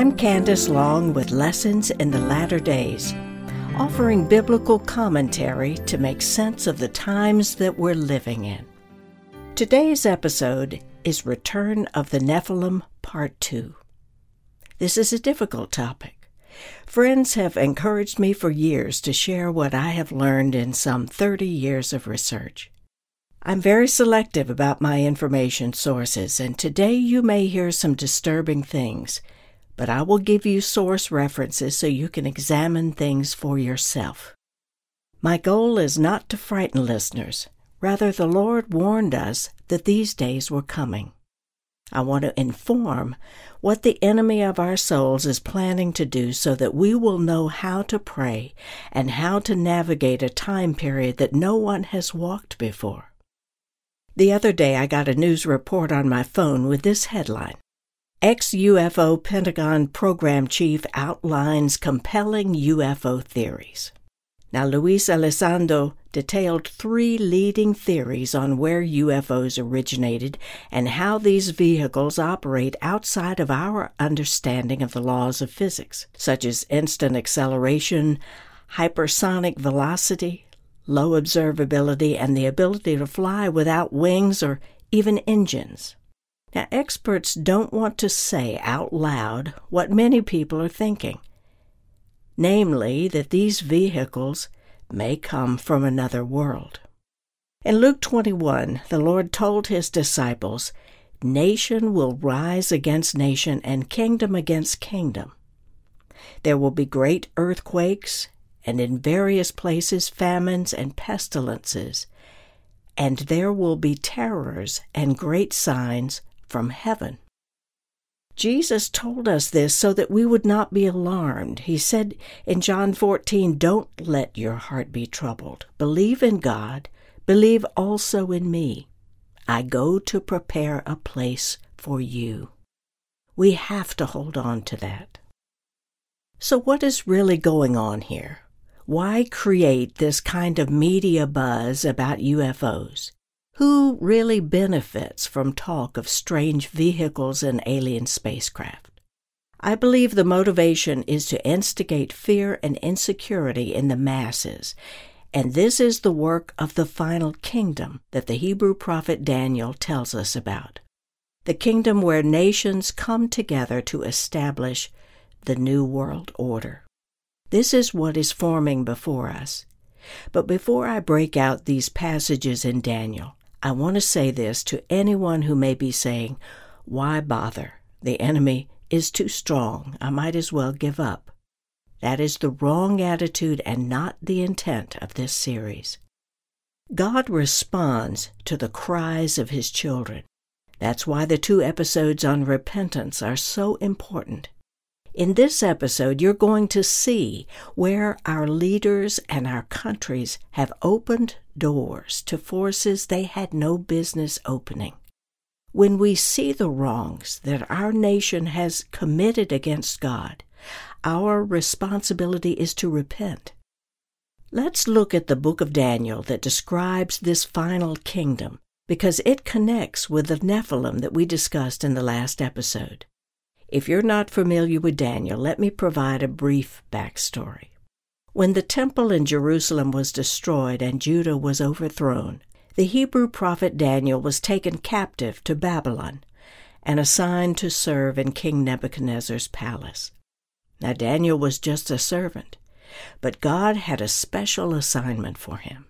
I'm Candace Long with Lessons in the Latter Days, offering biblical commentary to make sense of the times that we're living in. Today's episode is Return of the Nephilim Part 2. This is a difficult topic. Friends have encouraged me for years to share what I have learned in some 30 years of research. I'm very selective about my information sources, and today you may hear some disturbing things but I will give you source references so you can examine things for yourself. My goal is not to frighten listeners. Rather, the Lord warned us that these days were coming. I want to inform what the enemy of our souls is planning to do so that we will know how to pray and how to navigate a time period that no one has walked before. The other day I got a news report on my phone with this headline Ex UFO Pentagon program chief outlines compelling UFO theories. Now, Luis Elizondo detailed three leading theories on where UFOs originated and how these vehicles operate outside of our understanding of the laws of physics, such as instant acceleration, hypersonic velocity, low observability, and the ability to fly without wings or even engines. Now, experts don't want to say out loud what many people are thinking namely, that these vehicles may come from another world. In Luke 21, the Lord told his disciples, Nation will rise against nation and kingdom against kingdom. There will be great earthquakes, and in various places famines and pestilences, and there will be terrors and great signs from heaven. Jesus told us this so that we would not be alarmed. He said in John 14, Don't let your heart be troubled. Believe in God, believe also in me. I go to prepare a place for you. We have to hold on to that. So, what is really going on here? Why create this kind of media buzz about UFOs? Who really benefits from talk of strange vehicles and alien spacecraft? I believe the motivation is to instigate fear and insecurity in the masses, and this is the work of the final kingdom that the Hebrew prophet Daniel tells us about. The kingdom where nations come together to establish the New World Order. This is what is forming before us. But before I break out these passages in Daniel, I want to say this to anyone who may be saying, Why bother? The enemy is too strong. I might as well give up. That is the wrong attitude and not the intent of this series. God responds to the cries of his children. That's why the two episodes on repentance are so important. In this episode, you're going to see where our leaders and our countries have opened doors to forces they had no business opening. When we see the wrongs that our nation has committed against God, our responsibility is to repent. Let's look at the book of Daniel that describes this final kingdom because it connects with the Nephilim that we discussed in the last episode. If you're not familiar with Daniel, let me provide a brief backstory. When the temple in Jerusalem was destroyed and Judah was overthrown, the Hebrew prophet Daniel was taken captive to Babylon and assigned to serve in King Nebuchadnezzar's palace. Now, Daniel was just a servant, but God had a special assignment for him.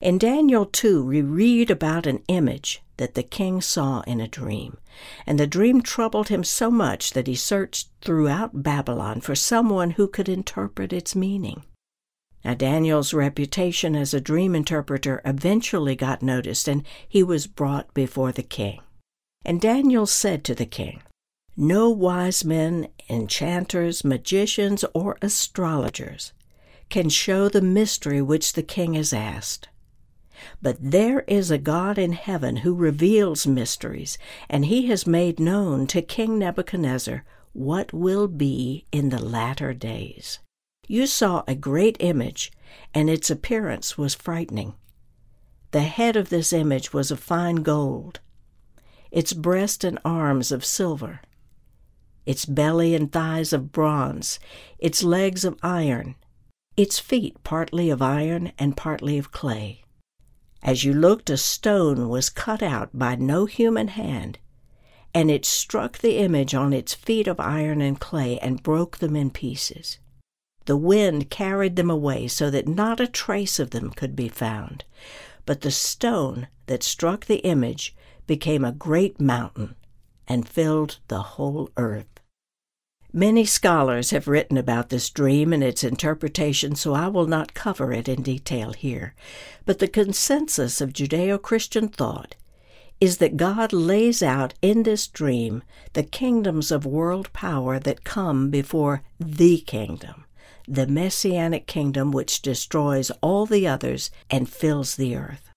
In Daniel 2, we read about an image that the king saw in a dream, and the dream troubled him so much that he searched throughout Babylon for someone who could interpret its meaning. Now, Daniel's reputation as a dream interpreter eventually got noticed, and he was brought before the king. And Daniel said to the king, No wise men, enchanters, magicians, or astrologers can show the mystery which the king has asked. But there is a God in heaven who reveals mysteries, and he has made known to King Nebuchadnezzar what will be in the latter days. You saw a great image, and its appearance was frightening. The head of this image was of fine gold, its breast and arms of silver, its belly and thighs of bronze, its legs of iron, its feet partly of iron and partly of clay. As you looked, a stone was cut out by no human hand, and it struck the image on its feet of iron and clay and broke them in pieces. The wind carried them away so that not a trace of them could be found. But the stone that struck the image became a great mountain and filled the whole earth. Many scholars have written about this dream and its interpretation, so I will not cover it in detail here. But the consensus of Judeo Christian thought is that God lays out in this dream the kingdoms of world power that come before the kingdom, the messianic kingdom which destroys all the others and fills the earth.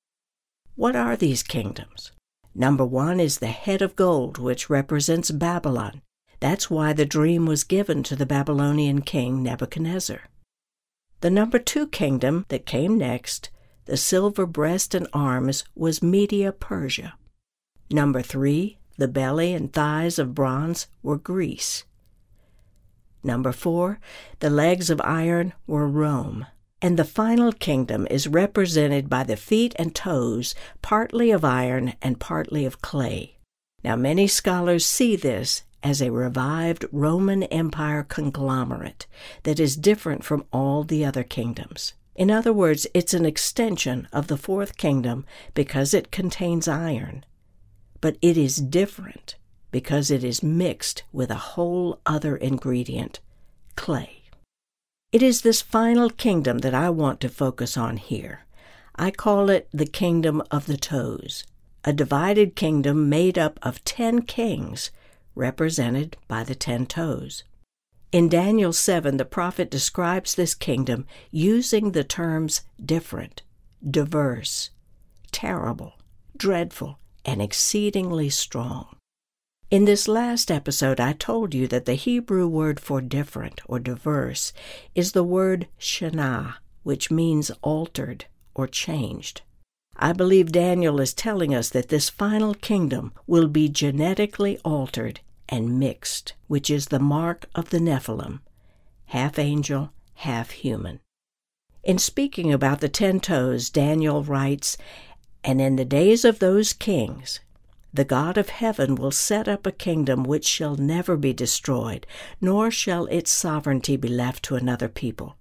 What are these kingdoms? Number one is the head of gold, which represents Babylon. That's why the dream was given to the Babylonian king Nebuchadnezzar. The number two kingdom that came next, the silver breast and arms, was Media Persia. Number three, the belly and thighs of bronze, were Greece. Number four, the legs of iron were Rome. And the final kingdom is represented by the feet and toes, partly of iron and partly of clay. Now, many scholars see this as a revived Roman Empire conglomerate that is different from all the other kingdoms. In other words, it's an extension of the fourth kingdom because it contains iron. But it is different because it is mixed with a whole other ingredient clay. It is this final kingdom that I want to focus on here. I call it the kingdom of the toes, a divided kingdom made up of ten kings, represented by the ten toes. In Daniel 7, the prophet describes this kingdom using the terms different, diverse, terrible, dreadful, and exceedingly strong. In this last episode, I told you that the Hebrew word for different or diverse is the word shana, which means altered or changed. I believe Daniel is telling us that this final kingdom will be genetically altered and mixed, which is the mark of the Nephilim, half angel, half human. In speaking about the ten toes, Daniel writes, And in the days of those kings, the God of heaven will set up a kingdom which shall never be destroyed, nor shall its sovereignty be left to another people.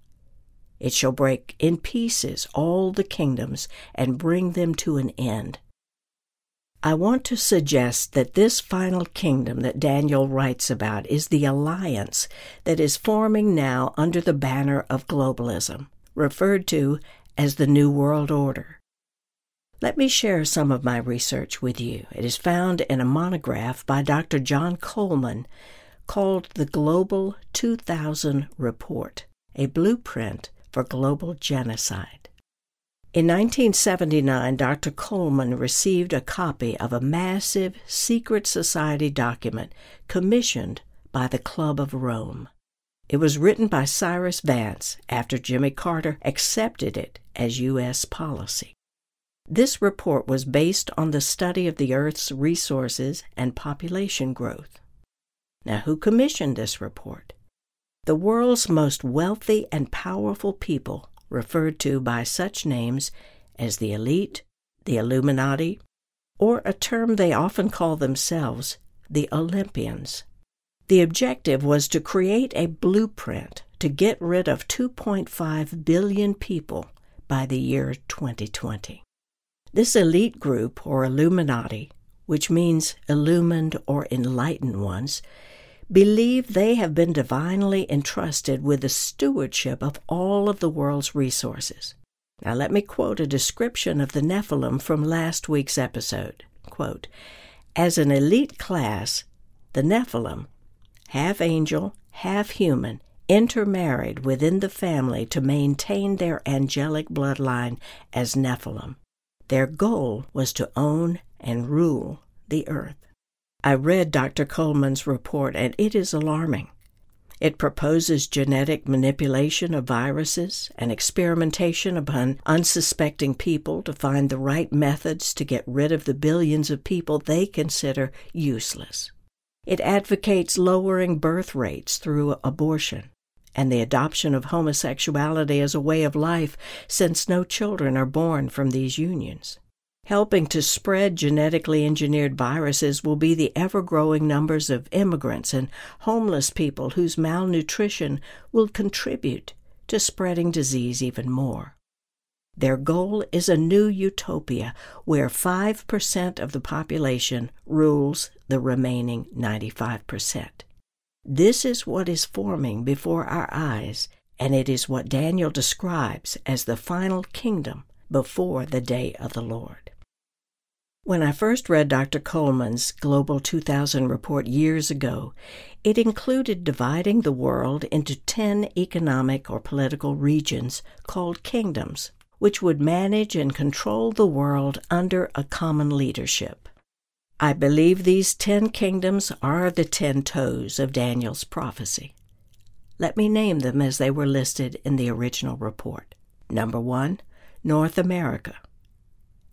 It shall break in pieces all the kingdoms and bring them to an end. I want to suggest that this final kingdom that Daniel writes about is the alliance that is forming now under the banner of globalism, referred to as the New World Order. Let me share some of my research with you. It is found in a monograph by Dr. John Coleman called the Global 2000 Report, a blueprint for global genocide. In 1979, Dr. Coleman received a copy of a massive secret society document commissioned by the Club of Rome. It was written by Cyrus Vance after Jimmy Carter accepted it as U.S. policy. This report was based on the study of the Earth's resources and population growth. Now, who commissioned this report? The world's most wealthy and powerful people, referred to by such names as the elite, the Illuminati, or a term they often call themselves, the Olympians. The objective was to create a blueprint to get rid of 2.5 billion people by the year 2020. This elite group, or Illuminati, which means illumined or enlightened ones, believe they have been divinely entrusted with the stewardship of all of the world's resources. Now, let me quote a description of the Nephilim from last week's episode. Quote, As an elite class, the Nephilim, half angel, half human, intermarried within the family to maintain their angelic bloodline as Nephilim. Their goal was to own and rule the earth. I read Dr. Coleman's report, and it is alarming. It proposes genetic manipulation of viruses and experimentation upon unsuspecting people to find the right methods to get rid of the billions of people they consider useless. It advocates lowering birth rates through abortion and the adoption of homosexuality as a way of life since no children are born from these unions. Helping to spread genetically engineered viruses will be the ever growing numbers of immigrants and homeless people whose malnutrition will contribute to spreading disease even more. Their goal is a new utopia where 5% of the population rules the remaining 95%. This is what is forming before our eyes, and it is what Daniel describes as the final kingdom before the day of the Lord. When I first read Dr. Coleman's Global 2000 report years ago, it included dividing the world into 10 economic or political regions called kingdoms, which would manage and control the world under a common leadership. I believe these ten kingdoms are the ten toes of Daniel's prophecy. Let me name them as they were listed in the original report. Number one, North America.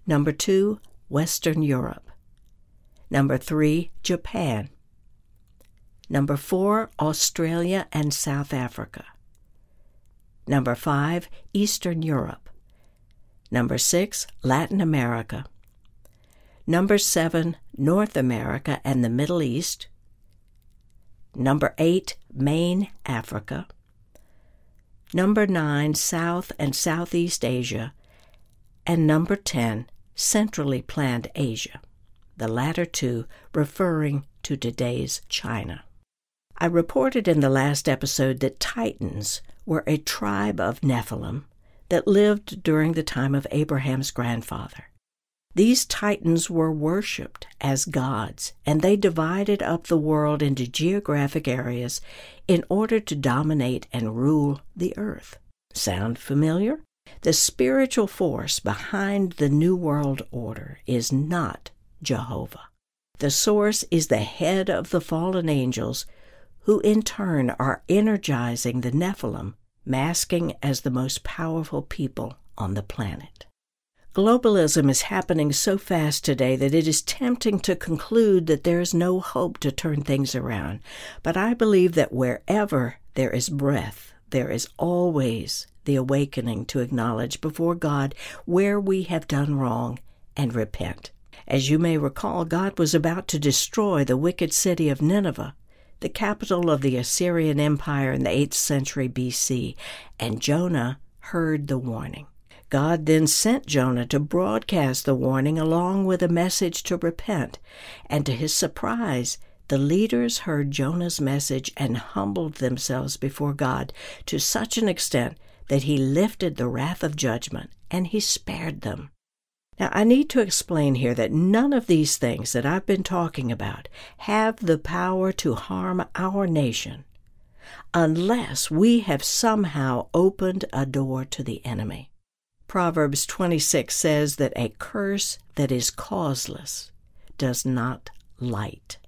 Number two, Western Europe. Number three, Japan. Number four, Australia and South Africa. Number five, Eastern Europe. Number six, Latin America. Number seven, North America and the Middle East. Number eight, Main Africa. Number nine, South and Southeast Asia. And number ten, centrally planned Asia, the latter two referring to today's China. I reported in the last episode that Titans were a tribe of Nephilim that lived during the time of Abraham's grandfather. These titans were worshipped as gods, and they divided up the world into geographic areas in order to dominate and rule the earth. Sound familiar? The spiritual force behind the New World Order is not Jehovah. The source is the head of the fallen angels, who in turn are energizing the Nephilim, masking as the most powerful people on the planet. Globalism is happening so fast today that it is tempting to conclude that there is no hope to turn things around. But I believe that wherever there is breath, there is always the awakening to acknowledge before God where we have done wrong and repent. As you may recall, God was about to destroy the wicked city of Nineveh, the capital of the Assyrian Empire in the 8th century BC, and Jonah heard the warning. God then sent Jonah to broadcast the warning along with a message to repent, and to his surprise, the leaders heard Jonah's message and humbled themselves before God to such an extent that he lifted the wrath of judgment and he spared them. Now, I need to explain here that none of these things that I've been talking about have the power to harm our nation unless we have somehow opened a door to the enemy. Proverbs 26 says that a curse that is causeless does not light.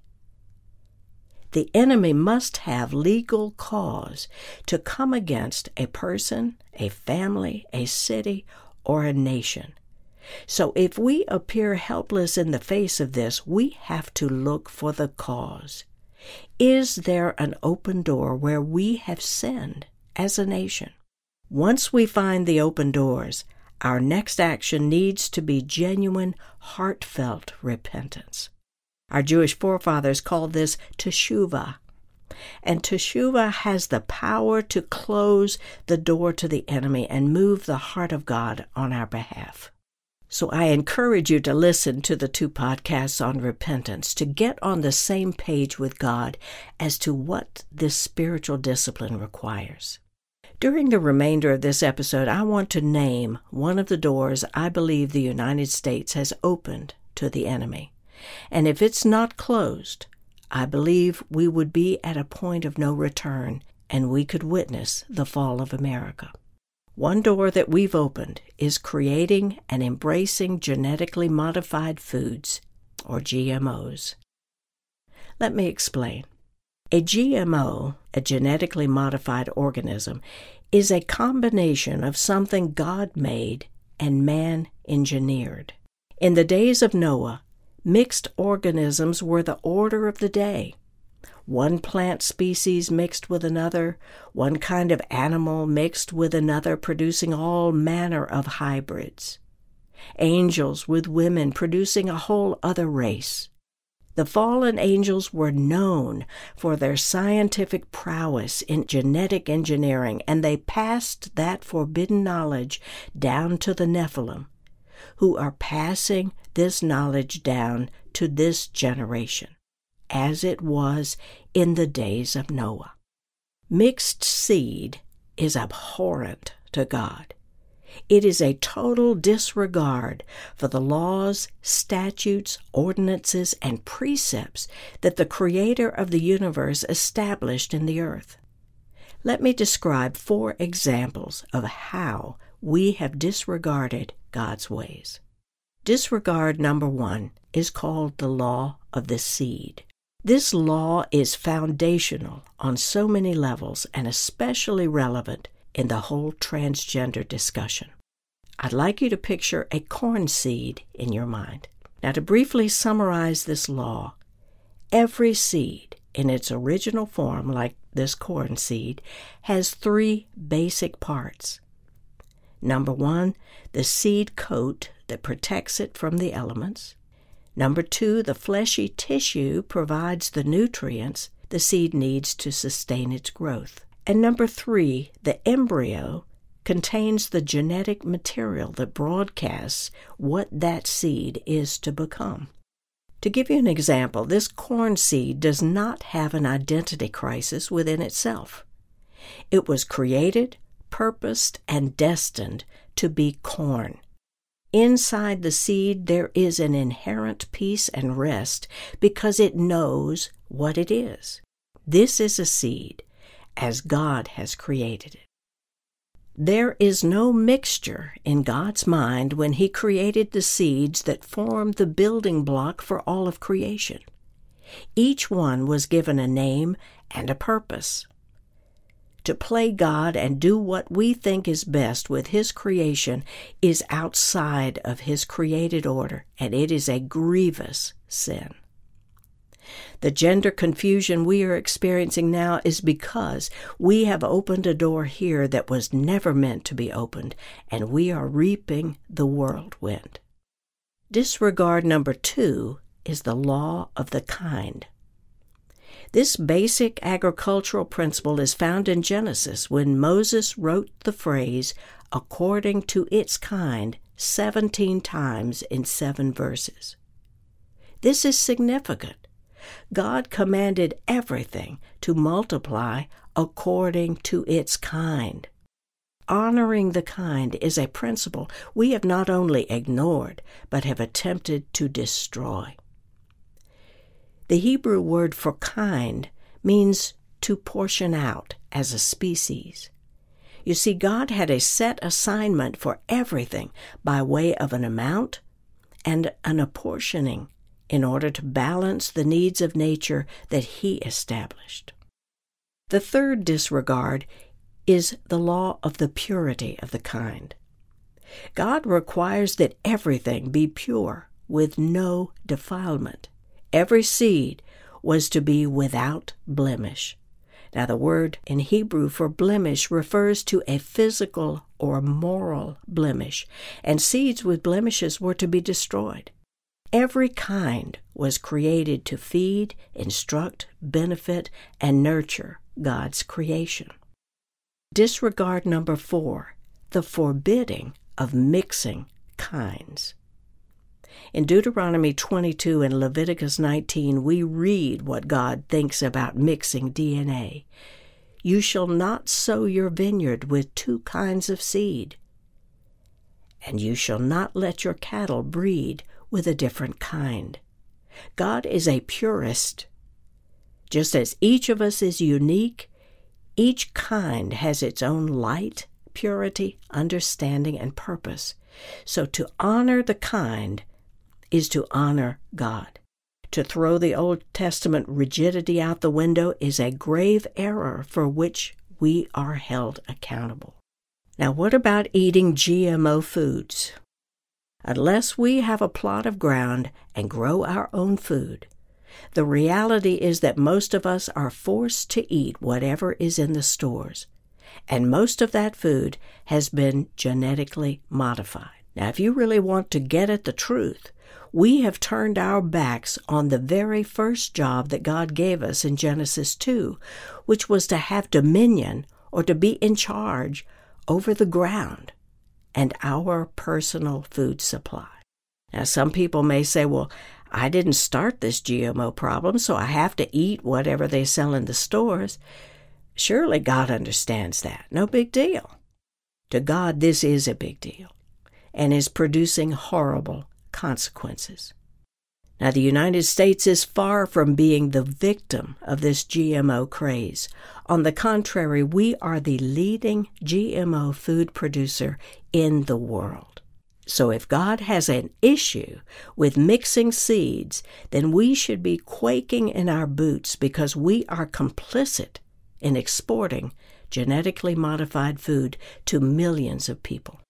The enemy must have legal cause to come against a person, a family, a city, or a nation. So if we appear helpless in the face of this, we have to look for the cause. Is there an open door where we have sinned as a nation? Once we find the open doors, our next action needs to be genuine, heartfelt repentance. Our Jewish forefathers called this teshuvah. And teshuvah has the power to close the door to the enemy and move the heart of God on our behalf. So I encourage you to listen to the two podcasts on repentance to get on the same page with God as to what this spiritual discipline requires. During the remainder of this episode, I want to name one of the doors I believe the United States has opened to the enemy. And if it's not closed, I believe we would be at a point of no return and we could witness the fall of America. One door that we've opened is creating and embracing genetically modified foods, or GMOs. Let me explain. A GMO, a genetically modified organism, is a combination of something God made and man engineered. In the days of Noah, mixed organisms were the order of the day. one plant species mixed with another, one kind of animal mixed with another, producing all manner of hybrids. Angels with women producing a whole other race. The fallen angels were known for their scientific prowess in genetic engineering, and they passed that forbidden knowledge down to the Nephilim, who are passing this knowledge down to this generation as it was in the days of Noah. Mixed seed is abhorrent to God. It is a total disregard for the laws, statutes, ordinances, and precepts that the Creator of the universe established in the earth. Let me describe four examples of how we have disregarded God's ways. Disregard number one is called the law of the seed. This law is foundational on so many levels and especially relevant in the whole transgender discussion. I'd like you to picture a corn seed in your mind. Now, to briefly summarize this law, every seed in its original form, like this corn seed, has three basic parts. Number one, the seed coat that protects it from the elements. Number two, the fleshy tissue provides the nutrients the seed needs to sustain its growth. And number three, the embryo contains the genetic material that broadcasts what that seed is to become. To give you an example, this corn seed does not have an identity crisis within itself. It was created, purposed, and destined to be corn. Inside the seed, there is an inherent peace and rest because it knows what it is. This is a seed as God has created it. There is no mixture in God's mind when He created the seeds that form the building block for all of creation. Each one was given a name and a purpose to play God and do what we think is best with His creation is outside of His created order, and it is a grievous sin. The gender confusion we are experiencing now is because we have opened a door here that was never meant to be opened, and we are reaping the whirlwind. Disregard number two is the law of the kind. This basic agricultural principle is found in Genesis when Moses wrote the phrase, according to its kind, 17 times in seven verses. This is significant. God commanded everything to multiply according to its kind. Honoring the kind is a principle we have not only ignored, but have attempted to destroy. The Hebrew word for kind means to portion out as a species. You see, God had a set assignment for everything by way of an amount and an apportioning in order to balance the needs of nature that He established. The third disregard is the law of the purity of the kind. God requires that everything be pure with no defilement. Every seed was to be without blemish. Now, the word in Hebrew for blemish refers to a physical or moral blemish, and seeds with blemishes were to be destroyed. Every kind was created to feed, instruct, benefit, and nurture God's creation. Disregard number four the forbidding of mixing kinds. In Deuteronomy 22 and Leviticus 19, we read what God thinks about mixing DNA. You shall not sow your vineyard with two kinds of seed, and you shall not let your cattle breed with a different kind. God is a purist. Just as each of us is unique, each kind has its own light, purity, understanding, and purpose. So to honor the kind is to honor God. To throw the Old Testament rigidity out the window is a grave error for which we are held accountable. Now, what about eating GMO foods? Unless we have a plot of ground and grow our own food, The reality is that most of us are forced to eat whatever is in the stores, and most of that food has been genetically modified. Now, if you really want to get at the truth, we have turned our backs on the very first job that God gave us in Genesis 2, which was to have dominion or to be in charge over the ground and our personal food supply. Now, some people may say, well, I didn't start this GMO problem, so I have to eat whatever they sell in the stores. Surely God understands that. No big deal. To God, this is a big deal and is producing horrible consequences. Now, the United States is far from being the victim of this GMO craze. On the contrary, we are the leading GMO food producer in the world. So, if God has an issue with mixing seeds, then we should be quaking in our boots because we are complicit in exporting genetically modified food to millions of people.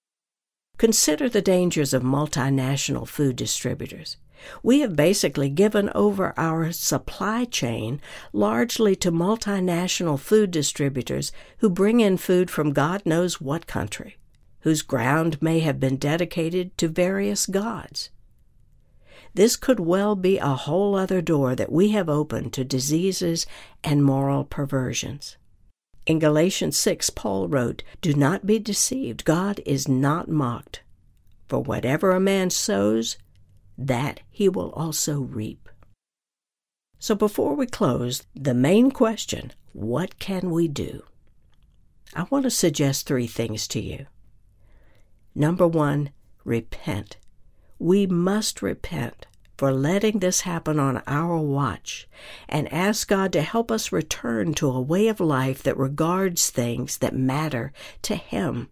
Consider the dangers of multinational food distributors. We have basically given over our supply chain largely to multinational food distributors who bring in food from God knows what country, whose ground may have been dedicated to various gods. This could well be a whole other door that we have opened to diseases and moral perversions. In Galatians 6, Paul wrote, Do not be deceived. God is not mocked. For whatever a man sows, that he will also reap. So before we close, the main question what can we do? I want to suggest three things to you. Number one, repent. We must repent for letting this happen on our watch and ask God to help us return to a way of life that regards things that matter to Him.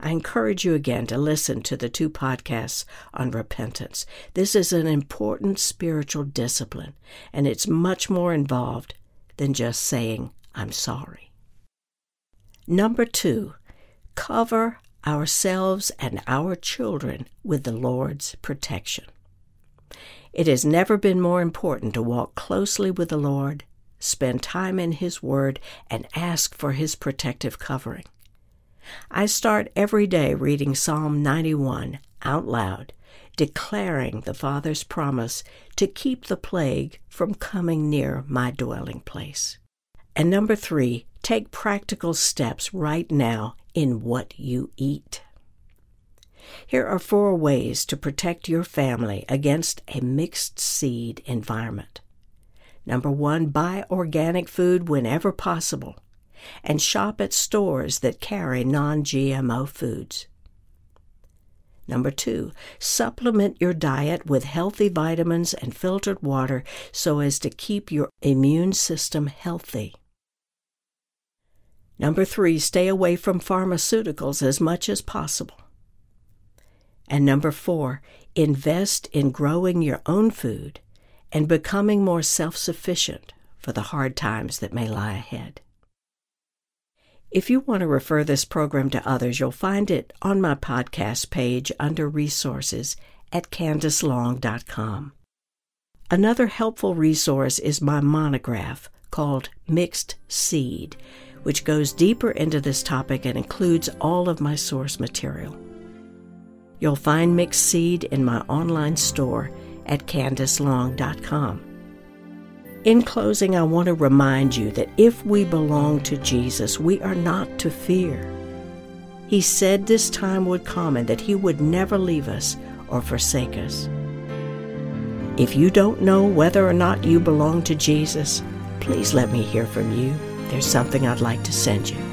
I encourage you again to listen to the two podcasts on repentance. This is an important spiritual discipline, and it's much more involved than just saying, I'm sorry. Number two, cover ourselves and our children with the Lord's protection. It has never been more important to walk closely with the Lord, spend time in His Word, and ask for His protective covering. I start every day reading Psalm 91 out loud, declaring the Father's promise to keep the plague from coming near my dwelling place. And number three, take practical steps right now in what you eat. Here are four ways to protect your family against a mixed seed environment. Number one, buy organic food whenever possible and shop at stores that carry non GMO foods. Number two, supplement your diet with healthy vitamins and filtered water so as to keep your immune system healthy. Number three, stay away from pharmaceuticals as much as possible. And number four, invest in growing your own food and becoming more self sufficient for the hard times that may lie ahead. If you want to refer this program to others, you'll find it on my podcast page under resources at candacelong.com. Another helpful resource is my monograph called Mixed Seed, which goes deeper into this topic and includes all of my source material. You'll find Mixed Seed in my online store at candacelong.com. In closing, I want to remind you that if we belong to Jesus, we are not to fear. He said this time would come and that He would never leave us or forsake us. If you don't know whether or not you belong to Jesus, please let me hear from you. There's something I'd like to send you.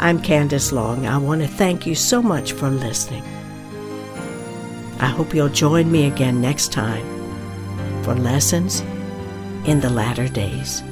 I'm Candace Long. I want to thank you so much for listening. I hope you'll join me again next time for lessons in the latter days.